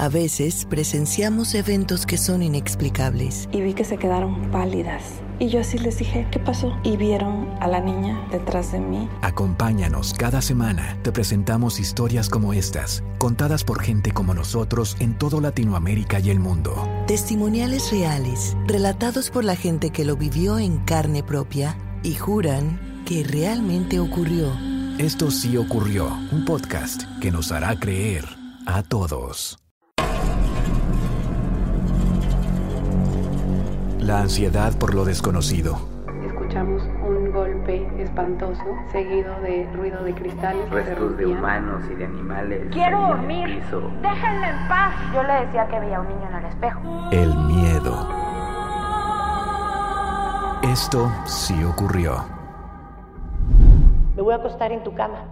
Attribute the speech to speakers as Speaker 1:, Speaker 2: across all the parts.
Speaker 1: A veces presenciamos eventos que son inexplicables.
Speaker 2: Y vi que se quedaron pálidas. Y yo así les dije, ¿qué pasó? Y vieron a la niña detrás de mí.
Speaker 3: Acompáñanos cada semana. Te presentamos historias como estas, contadas por gente como nosotros en todo Latinoamérica y el mundo.
Speaker 1: Testimoniales reales, relatados por la gente que lo vivió en carne propia y juran que realmente ocurrió.
Speaker 3: Esto sí ocurrió, un podcast que nos hará creer a todos. La ansiedad por lo desconocido.
Speaker 4: Escuchamos un golpe espantoso, seguido de ruido de cristales.
Speaker 5: Restos de humanos y de animales.
Speaker 6: Quiero dormir. Déjenme en paz. Yo le decía que veía un niño en el espejo.
Speaker 3: El miedo. Esto sí ocurrió.
Speaker 7: Me voy a acostar en tu cama.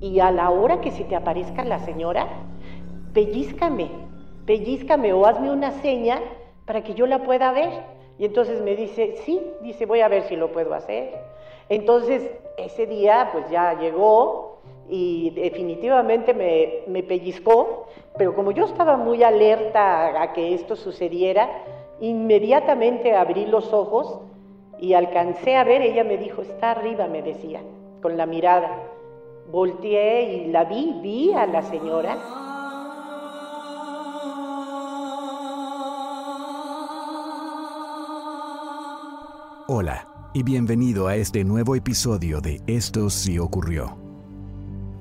Speaker 7: Y a la hora que se te aparezca la señora, pellízcame, pellízcame o hazme una seña para que yo la pueda ver. Y entonces me dice, sí, dice, voy a ver si lo puedo hacer. Entonces, ese día, pues ya llegó y definitivamente me, me pellizcó, pero como yo estaba muy alerta a que esto sucediera, inmediatamente abrí los ojos y alcancé a ver, ella me dijo, está arriba, me decía, con la mirada. Volteé y la vi, vi a la señora
Speaker 3: Hola y bienvenido a este nuevo episodio de Esto sí ocurrió.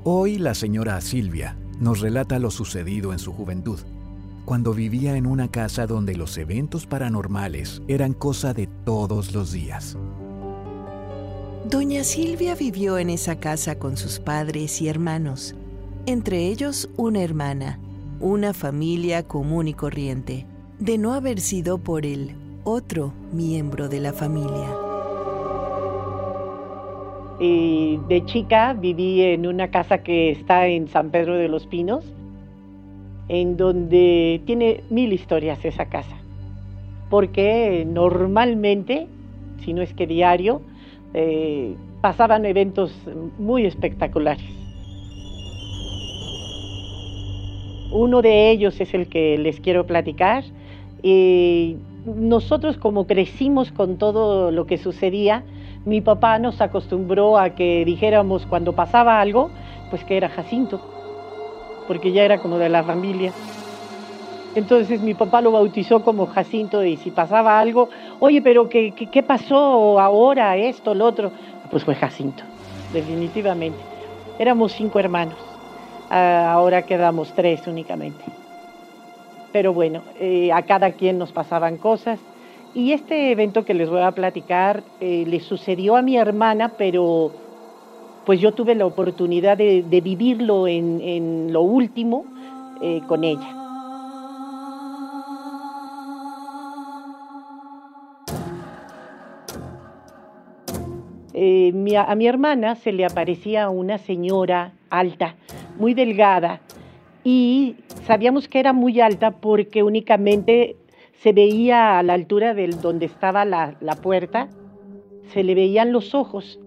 Speaker 3: Hoy la señora Silvia nos relata lo sucedido en su juventud, cuando vivía en una casa donde los eventos paranormales eran cosa de todos los días.
Speaker 1: Doña Silvia vivió en esa casa con sus padres y hermanos, entre ellos una hermana, una familia común y corriente, de no haber sido por él otro miembro de la familia.
Speaker 7: Y de chica viví en una casa que está en San Pedro de los Pinos, en donde tiene mil historias esa casa, porque normalmente, si no es que diario, eh, pasaban eventos muy espectaculares. Uno de ellos es el que les quiero platicar. Y nosotros como crecimos con todo lo que sucedía, mi papá nos acostumbró a que dijéramos cuando pasaba algo, pues que era Jacinto, porque ya era como de la familia. Entonces mi papá lo bautizó como Jacinto y si pasaba algo, oye, pero ¿qué, qué, pasó ahora, esto, lo otro? Pues fue Jacinto, definitivamente. Éramos cinco hermanos, ah, ahora quedamos tres únicamente pero bueno, eh, a cada quien nos pasaban cosas. Y este evento que les voy a platicar eh, le sucedió a mi hermana, pero pues yo tuve la oportunidad de, vivirlo en, lo último eh, con ella. a mi hermana se le aparecía una señora alta, muy delgada, y sabíamos que era muy alta porque únicamente se veía a la altura de donde estaba la, la puerta, se le veían los ojos.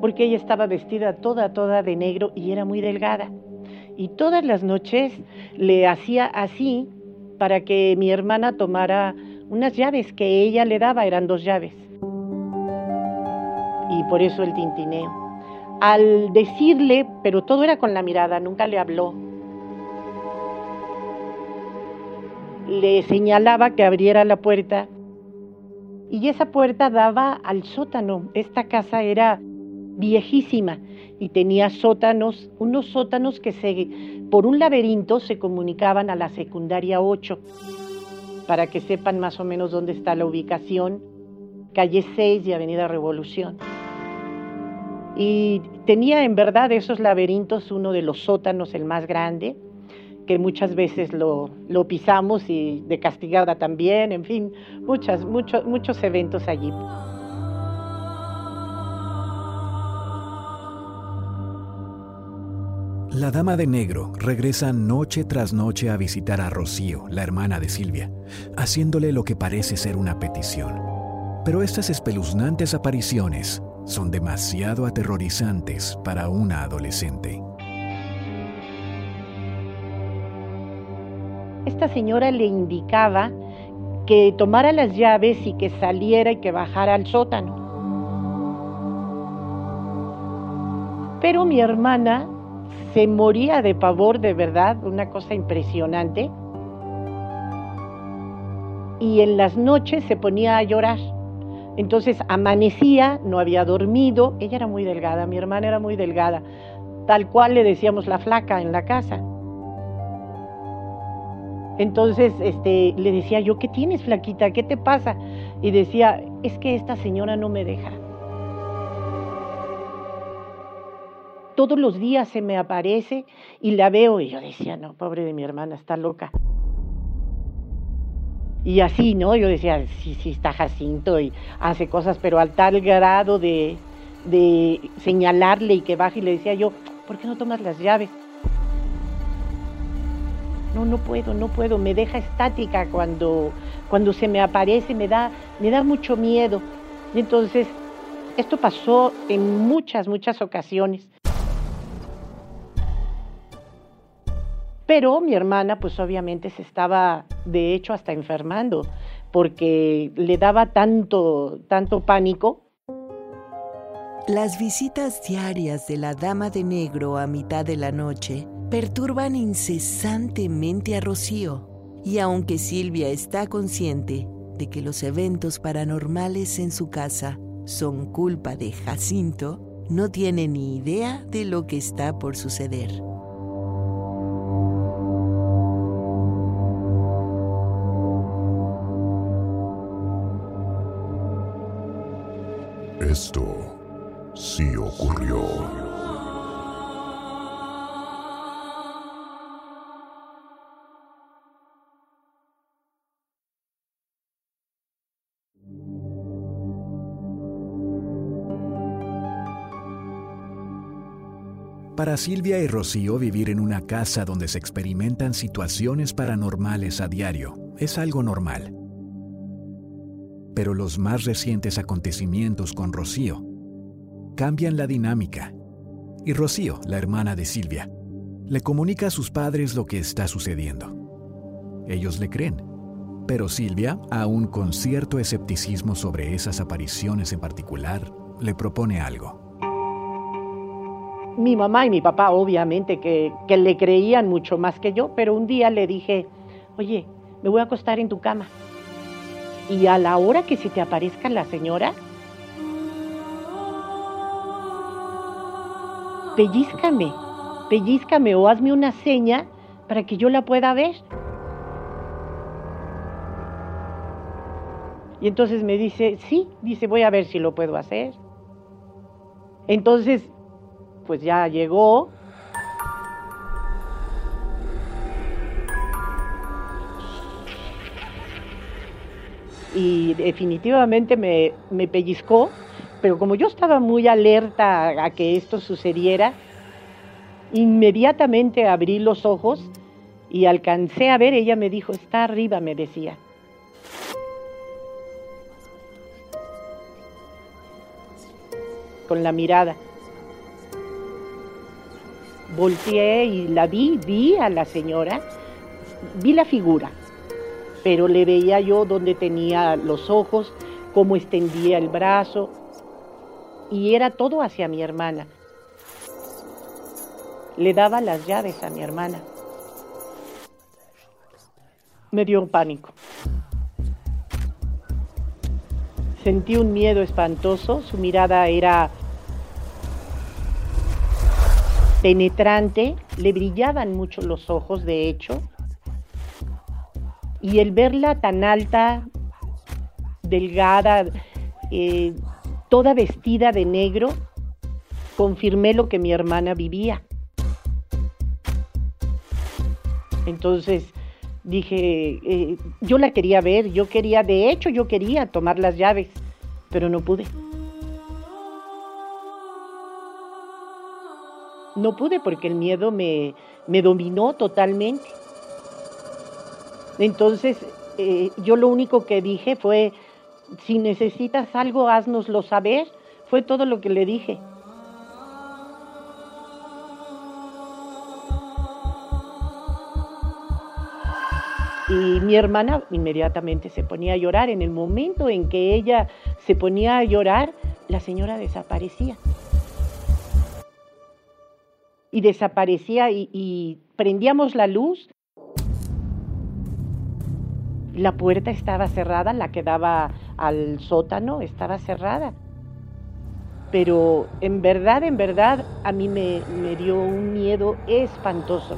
Speaker 7: Porque ella estaba vestida toda, toda de negro y era muy delgada. Y todas las noches le hacía así para que mi hermana tomara unas llaves que ella le daba, eran dos llaves. Y por eso el tintineo al decirle, pero todo era con la mirada, nunca le habló. Le señalaba que abriera la puerta y esa puerta daba al sótano. Esta casa era viejísima y tenía sótanos, unos sótanos que se, por un laberinto se comunicaban a la secundaria 8, para que sepan más o menos dónde está la ubicación, calle 6 y avenida Revolución. Y tenía en verdad esos laberintos, uno de los sótanos, el más grande, que muchas veces lo, pisamos y de castigada también, en fin, muchos, muchos eventos allí.
Speaker 3: La dama de negro regresa noche tras noche a visitar a Rocío, la hermana de Silvia, haciéndole lo que parece ser una petición. Pero estas espeluznantes apariciones son demasiado aterrorizantes para una adolescente.
Speaker 7: Esta señora le indicaba que tomara las llaves y que saliera y que bajara al sótano. Pero mi hermana se moría de pavor, de verdad, una cosa impresionante. Y en las noches se ponía a llorar. Entonces amanecía, no había dormido, ella era muy delgada, mi hermana era muy delgada, tal cual le decíamos la flaca en la casa. Entonces este, le decía yo, ¿qué tienes flaquita? ¿Qué te pasa? Y decía, es que esta señora no me deja. Todos los días se me aparece y la veo y yo decía, no, pobre de mi hermana, está loca. Y así, ¿no? Yo decía, sí, sí, está Jacinto y hace cosas, pero al tal grado de, de señalarle y que baje y le decía yo, ¿por qué no tomas las llaves? no, no puedo, no puedo, me deja estática cuando, cuando se me aparece, me da, me da mucho miedo. Y entonces, esto pasó en muchas, muchas ocasiones. Pero mi hermana, pues obviamente se estaba, de hecho, hasta enfermando, porque le daba tanto, tanto pánico.
Speaker 1: Las visitas diarias de la Dama de Negro a mitad de la noche perturban incesantemente a Rocío. Y aunque Silvia está consciente de que los eventos paranormales en su casa son culpa de Jacinto, no tiene ni idea de lo que está por suceder.
Speaker 8: Esto sí ocurrió.
Speaker 3: Para Silvia y Rocío vivir en una casa donde se experimentan situaciones paranormales a diario es algo normal. Pero los más recientes acontecimientos con Rocío cambian la dinámica. Y Rocío, la hermana de Silvia, le comunica a sus padres lo que está sucediendo. Ellos le creen, pero Silvia, aún con cierto escepticismo sobre esas apariciones en particular, le propone algo
Speaker 7: mi mamá y mi papá obviamente que, le creían mucho más que yo, pero un día le dije, oye, me voy a acostar en tu cama. Y a la hora que se te aparezca la señora, pellízcame, pellízcame o hazme una seña para que yo la pueda ver. Y entonces me dice, sí, dice, voy a ver si lo puedo hacer. Entonces pues ya llegó. Y definitivamente me, me pellizcó, pero como yo estaba muy alerta a que esto sucediera, inmediatamente abrí los ojos y alcancé a ver, ella me dijo, está arriba, me decía. Con la mirada volteé y la vi, vi a la señora, vi la figura, pero le veía yo donde tenía los ojos, cómo extendía el brazo, y era todo hacia mi hermana. Le daba las llaves a mi hermana. Me dio un pánico. Sentí un miedo espantoso, su mirada era penetrante, le brillaban mucho los ojos, de hecho, y el verla tan alta, delgada, eh, toda vestida de negro, confirmé lo que mi hermana vivía. Entonces dije, eh, yo la quería ver, yo quería, de hecho yo quería tomar las llaves, pero no pude. no pude porque el miedo me, dominó totalmente. Entonces, eh, yo lo único que dije fue, si necesitas algo, haznoslo saber. Fue todo lo que le dije. Y mi hermana inmediatamente se ponía a llorar. En el momento en que ella se ponía a llorar, la señora desaparecía. Y desaparecía y, y prendíamos la luz. La puerta estaba cerrada, la que daba al sótano estaba cerrada. Pero en verdad, en verdad, a mí me, me dio un miedo espantoso.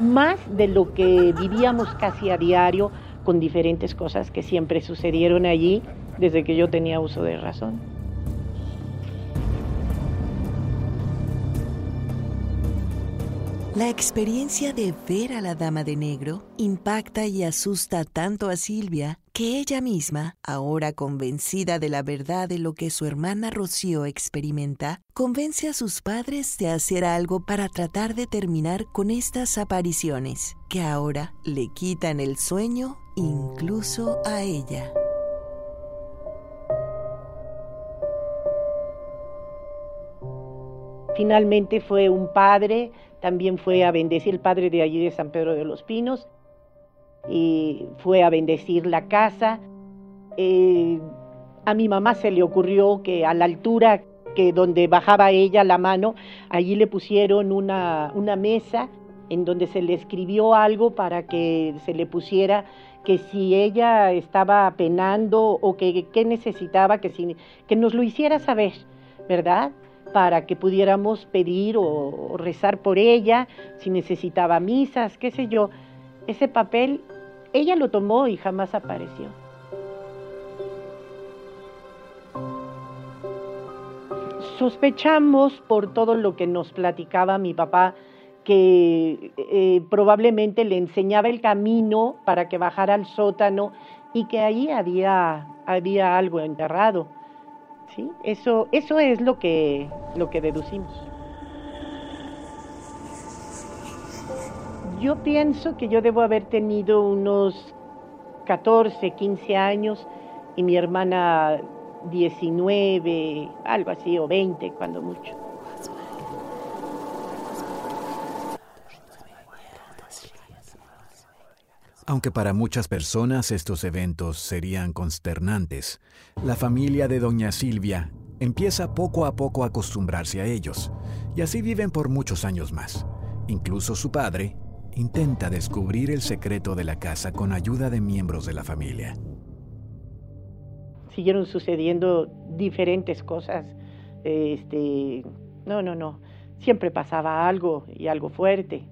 Speaker 7: Más de lo que vivíamos casi a diario con diferentes cosas que siempre sucedieron allí desde que yo tenía uso de razón.
Speaker 1: La experiencia de ver a la dama de negro impacta y asusta tanto a Silvia que ella misma, ahora convencida de la verdad de lo que su hermana Rocío experimenta, convence a sus padres de hacer algo para tratar de terminar con estas apariciones, que ahora le quitan el sueño incluso a ella.
Speaker 7: Finalmente fue un padre, también fue a bendecir el padre de allí de San Pedro de los Pinos, y fue a bendecir la casa. Eh, a mi mamá se le ocurrió que a la altura que donde bajaba ella la mano, allí le pusieron una, una mesa en donde se le escribió algo para que se le pusiera que si ella estaba penando o que, necesitaba, que, que nos lo hiciera saber, ¿verdad? Para que pudiéramos pedir o rezar por ella, si necesitaba misas, qué sé yo. Ese papel ella lo tomó y jamás apareció. Sospechamos por todo lo que nos platicaba mi papá que eh, probablemente le enseñaba el camino para que bajara al sótano y que ahí había, había algo enterrado. ¿Sí? Eso, eso es lo que, lo que deducimos. Yo pienso que yo debo haber tenido unos 14, 15 años y mi hermana 19, algo así, o 20, cuando mucho.
Speaker 3: Aunque para muchas personas estos eventos serían consternantes, la familia de doña Silvia empieza poco a poco a acostumbrarse a ellos, y así viven por muchos años más. Incluso su padre intenta descubrir el secreto de la casa con ayuda de miembros de la familia.
Speaker 7: Siguieron sucediendo diferentes cosas. Este, no, no, no. Siempre pasaba algo y algo fuerte.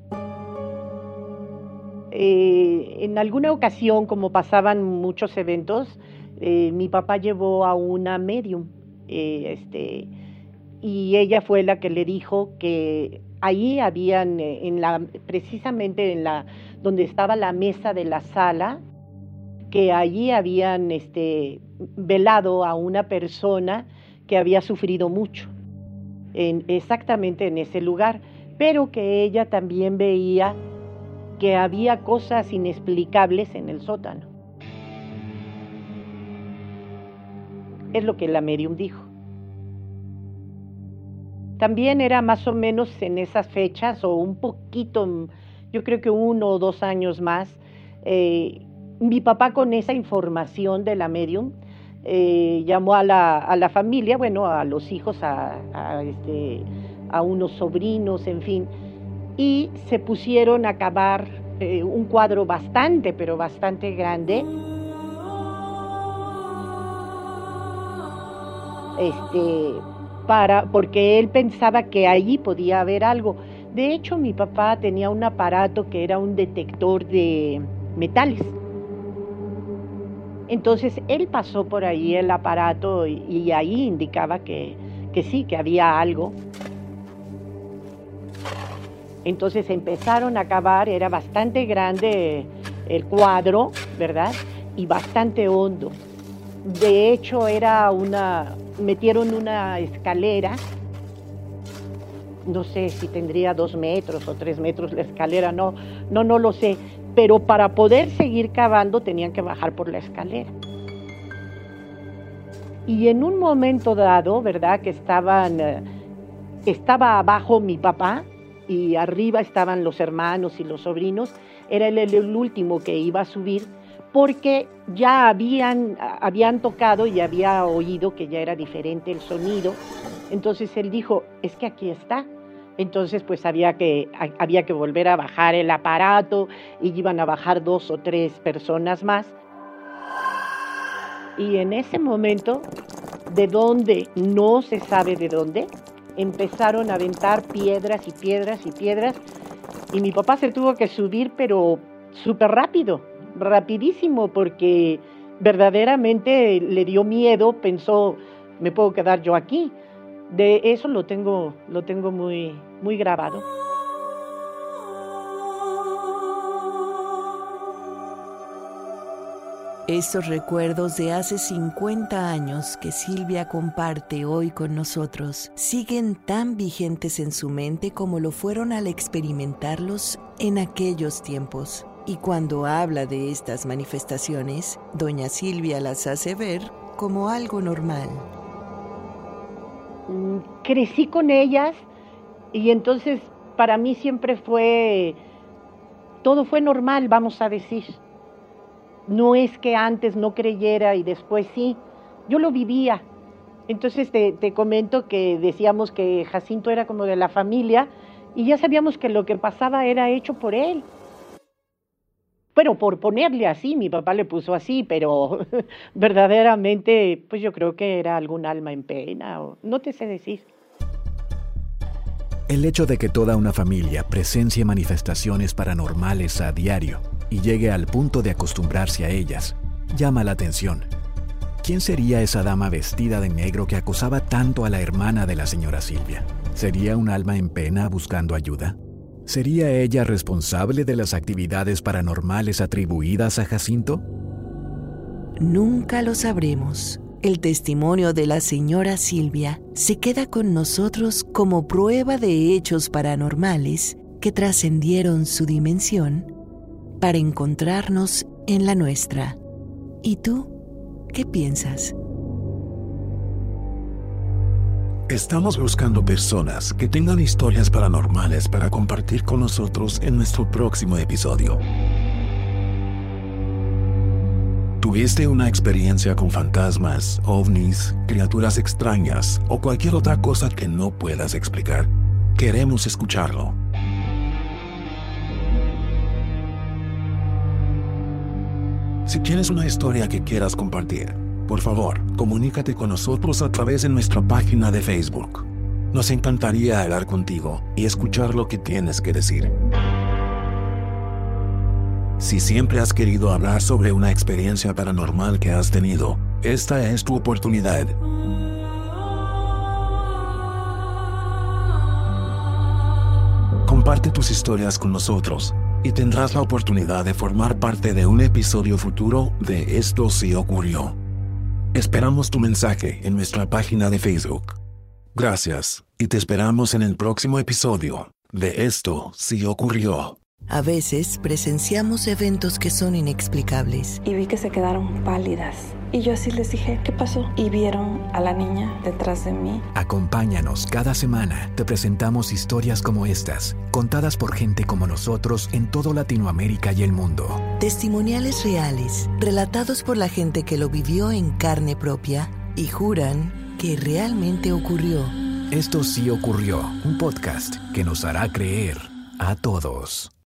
Speaker 7: Eh, en alguna ocasión, como pasaban muchos eventos, eh, mi papá llevó a una medium, eh, este, y ella fue la que le dijo que ahí habían, en la, precisamente en la, donde estaba la mesa de la sala, que allí habían este, velado a una persona que había sufrido mucho, en, exactamente en ese lugar, pero que ella también veía que había cosas inexplicables en el sótano. Es lo que la medium dijo. También era más o menos en esas fechas o un poquito, yo creo que uno o dos años más, eh, mi papá con esa información de la medium eh, llamó a la, a la, familia, bueno, a los hijos, a, este, a unos sobrinos, en fin, y se pusieron a cavar eh, un cuadro bastante, pero bastante grande. Este, para, porque él pensaba que allí podía haber algo. De hecho, mi papá tenía un aparato que era un detector de metales. Entonces él pasó por ahí el aparato y, y ahí indicaba que, que sí, que había algo. Entonces empezaron a cavar, era bastante grande el cuadro, ¿verdad? Y bastante hondo. De hecho, era una, metieron una escalera, no sé si tendría dos metros o tres metros la escalera, no, no, no lo sé, pero para poder seguir cavando tenían que bajar por la escalera. Y en un momento dado, ¿verdad? Que estaban, eh, estaba abajo mi papá, y arriba estaban los hermanos y los sobrinos. Era el, último que iba a subir porque ya habían, habían tocado y había oído que ya era diferente el sonido. Entonces él dijo, es que aquí está. Entonces pues había que, había que volver a bajar el aparato y iban a bajar dos o tres personas más. Y en ese momento, de dónde, no se sabe de dónde, empezaron a aventar piedras y piedras y piedras. Y mi papá se tuvo que subir, pero súper rápido, rapidísimo, porque verdaderamente le dio miedo, pensó, me puedo quedar yo aquí. De eso lo tengo, lo tengo muy, muy grabado.
Speaker 1: Estos recuerdos de hace 50 años que Silvia comparte hoy con nosotros siguen tan vigentes en su mente como lo fueron al experimentarlos en aquellos tiempos. Y cuando habla de estas manifestaciones, doña Silvia las hace ver como algo normal.
Speaker 7: Mm, crecí con ellas y entonces para mí siempre fue, todo fue normal, vamos a decir no es que antes no creyera y después sí, yo lo vivía. Entonces te, comento que decíamos que Jacinto era como de la familia y ya sabíamos que lo que pasaba era hecho por él. Pero por ponerle así, mi papá le puso así, pero verdaderamente, pues yo creo que era algún alma en pena, o no te sé decir.
Speaker 3: El hecho de que toda una familia presencie manifestaciones paranormales a diario y llegue al punto de acostumbrarse a ellas llama la atención. ¿Quién sería esa dama vestida de negro que acosaba tanto a la hermana de la señora Silvia? ¿Sería un alma en pena buscando ayuda? ¿Sería ella responsable de las actividades paranormales atribuidas a Jacinto?
Speaker 1: Nunca lo sabremos el testimonio de la señora Silvia se queda con nosotros como prueba de hechos paranormales que trascendieron su dimensión para encontrarnos en la nuestra. ¿Y tú qué piensas?
Speaker 8: Estamos buscando personas que tengan historias paranormales para compartir con nosotros en nuestro próximo episodio. ¿Tuviste una experiencia con fantasmas, ovnis, criaturas extrañas o cualquier otra cosa que no puedas explicar? Queremos escucharlo. Si tienes una historia que quieras compartir, por favor, comunícate con nosotros a través de nuestra página de Facebook. Nos encantaría hablar contigo y escuchar lo que tienes que decir. Si siempre has querido hablar sobre una experiencia paranormal que has tenido, esta es tu oportunidad. Comparte tus historias con nosotros y tendrás la oportunidad de formar parte de un episodio futuro de Esto sí ocurrió. Esperamos tu mensaje en nuestra página de Facebook. Gracias y te esperamos en el próximo episodio de Esto sí ocurrió.
Speaker 1: A veces presenciamos eventos que son inexplicables.
Speaker 2: Y vi que se quedaron pálidas. Y yo así les dije, ¿qué pasó? Y vieron a la niña detrás de mí.
Speaker 3: Acompáñanos cada semana. Te presentamos historias como estas, contadas por gente como nosotros en todo Latinoamérica y el mundo.
Speaker 1: Testimoniales reales, relatados por la gente que lo vivió en carne propia y juran que realmente ocurrió.
Speaker 3: Esto sí ocurrió, un podcast que nos hará creer a todos.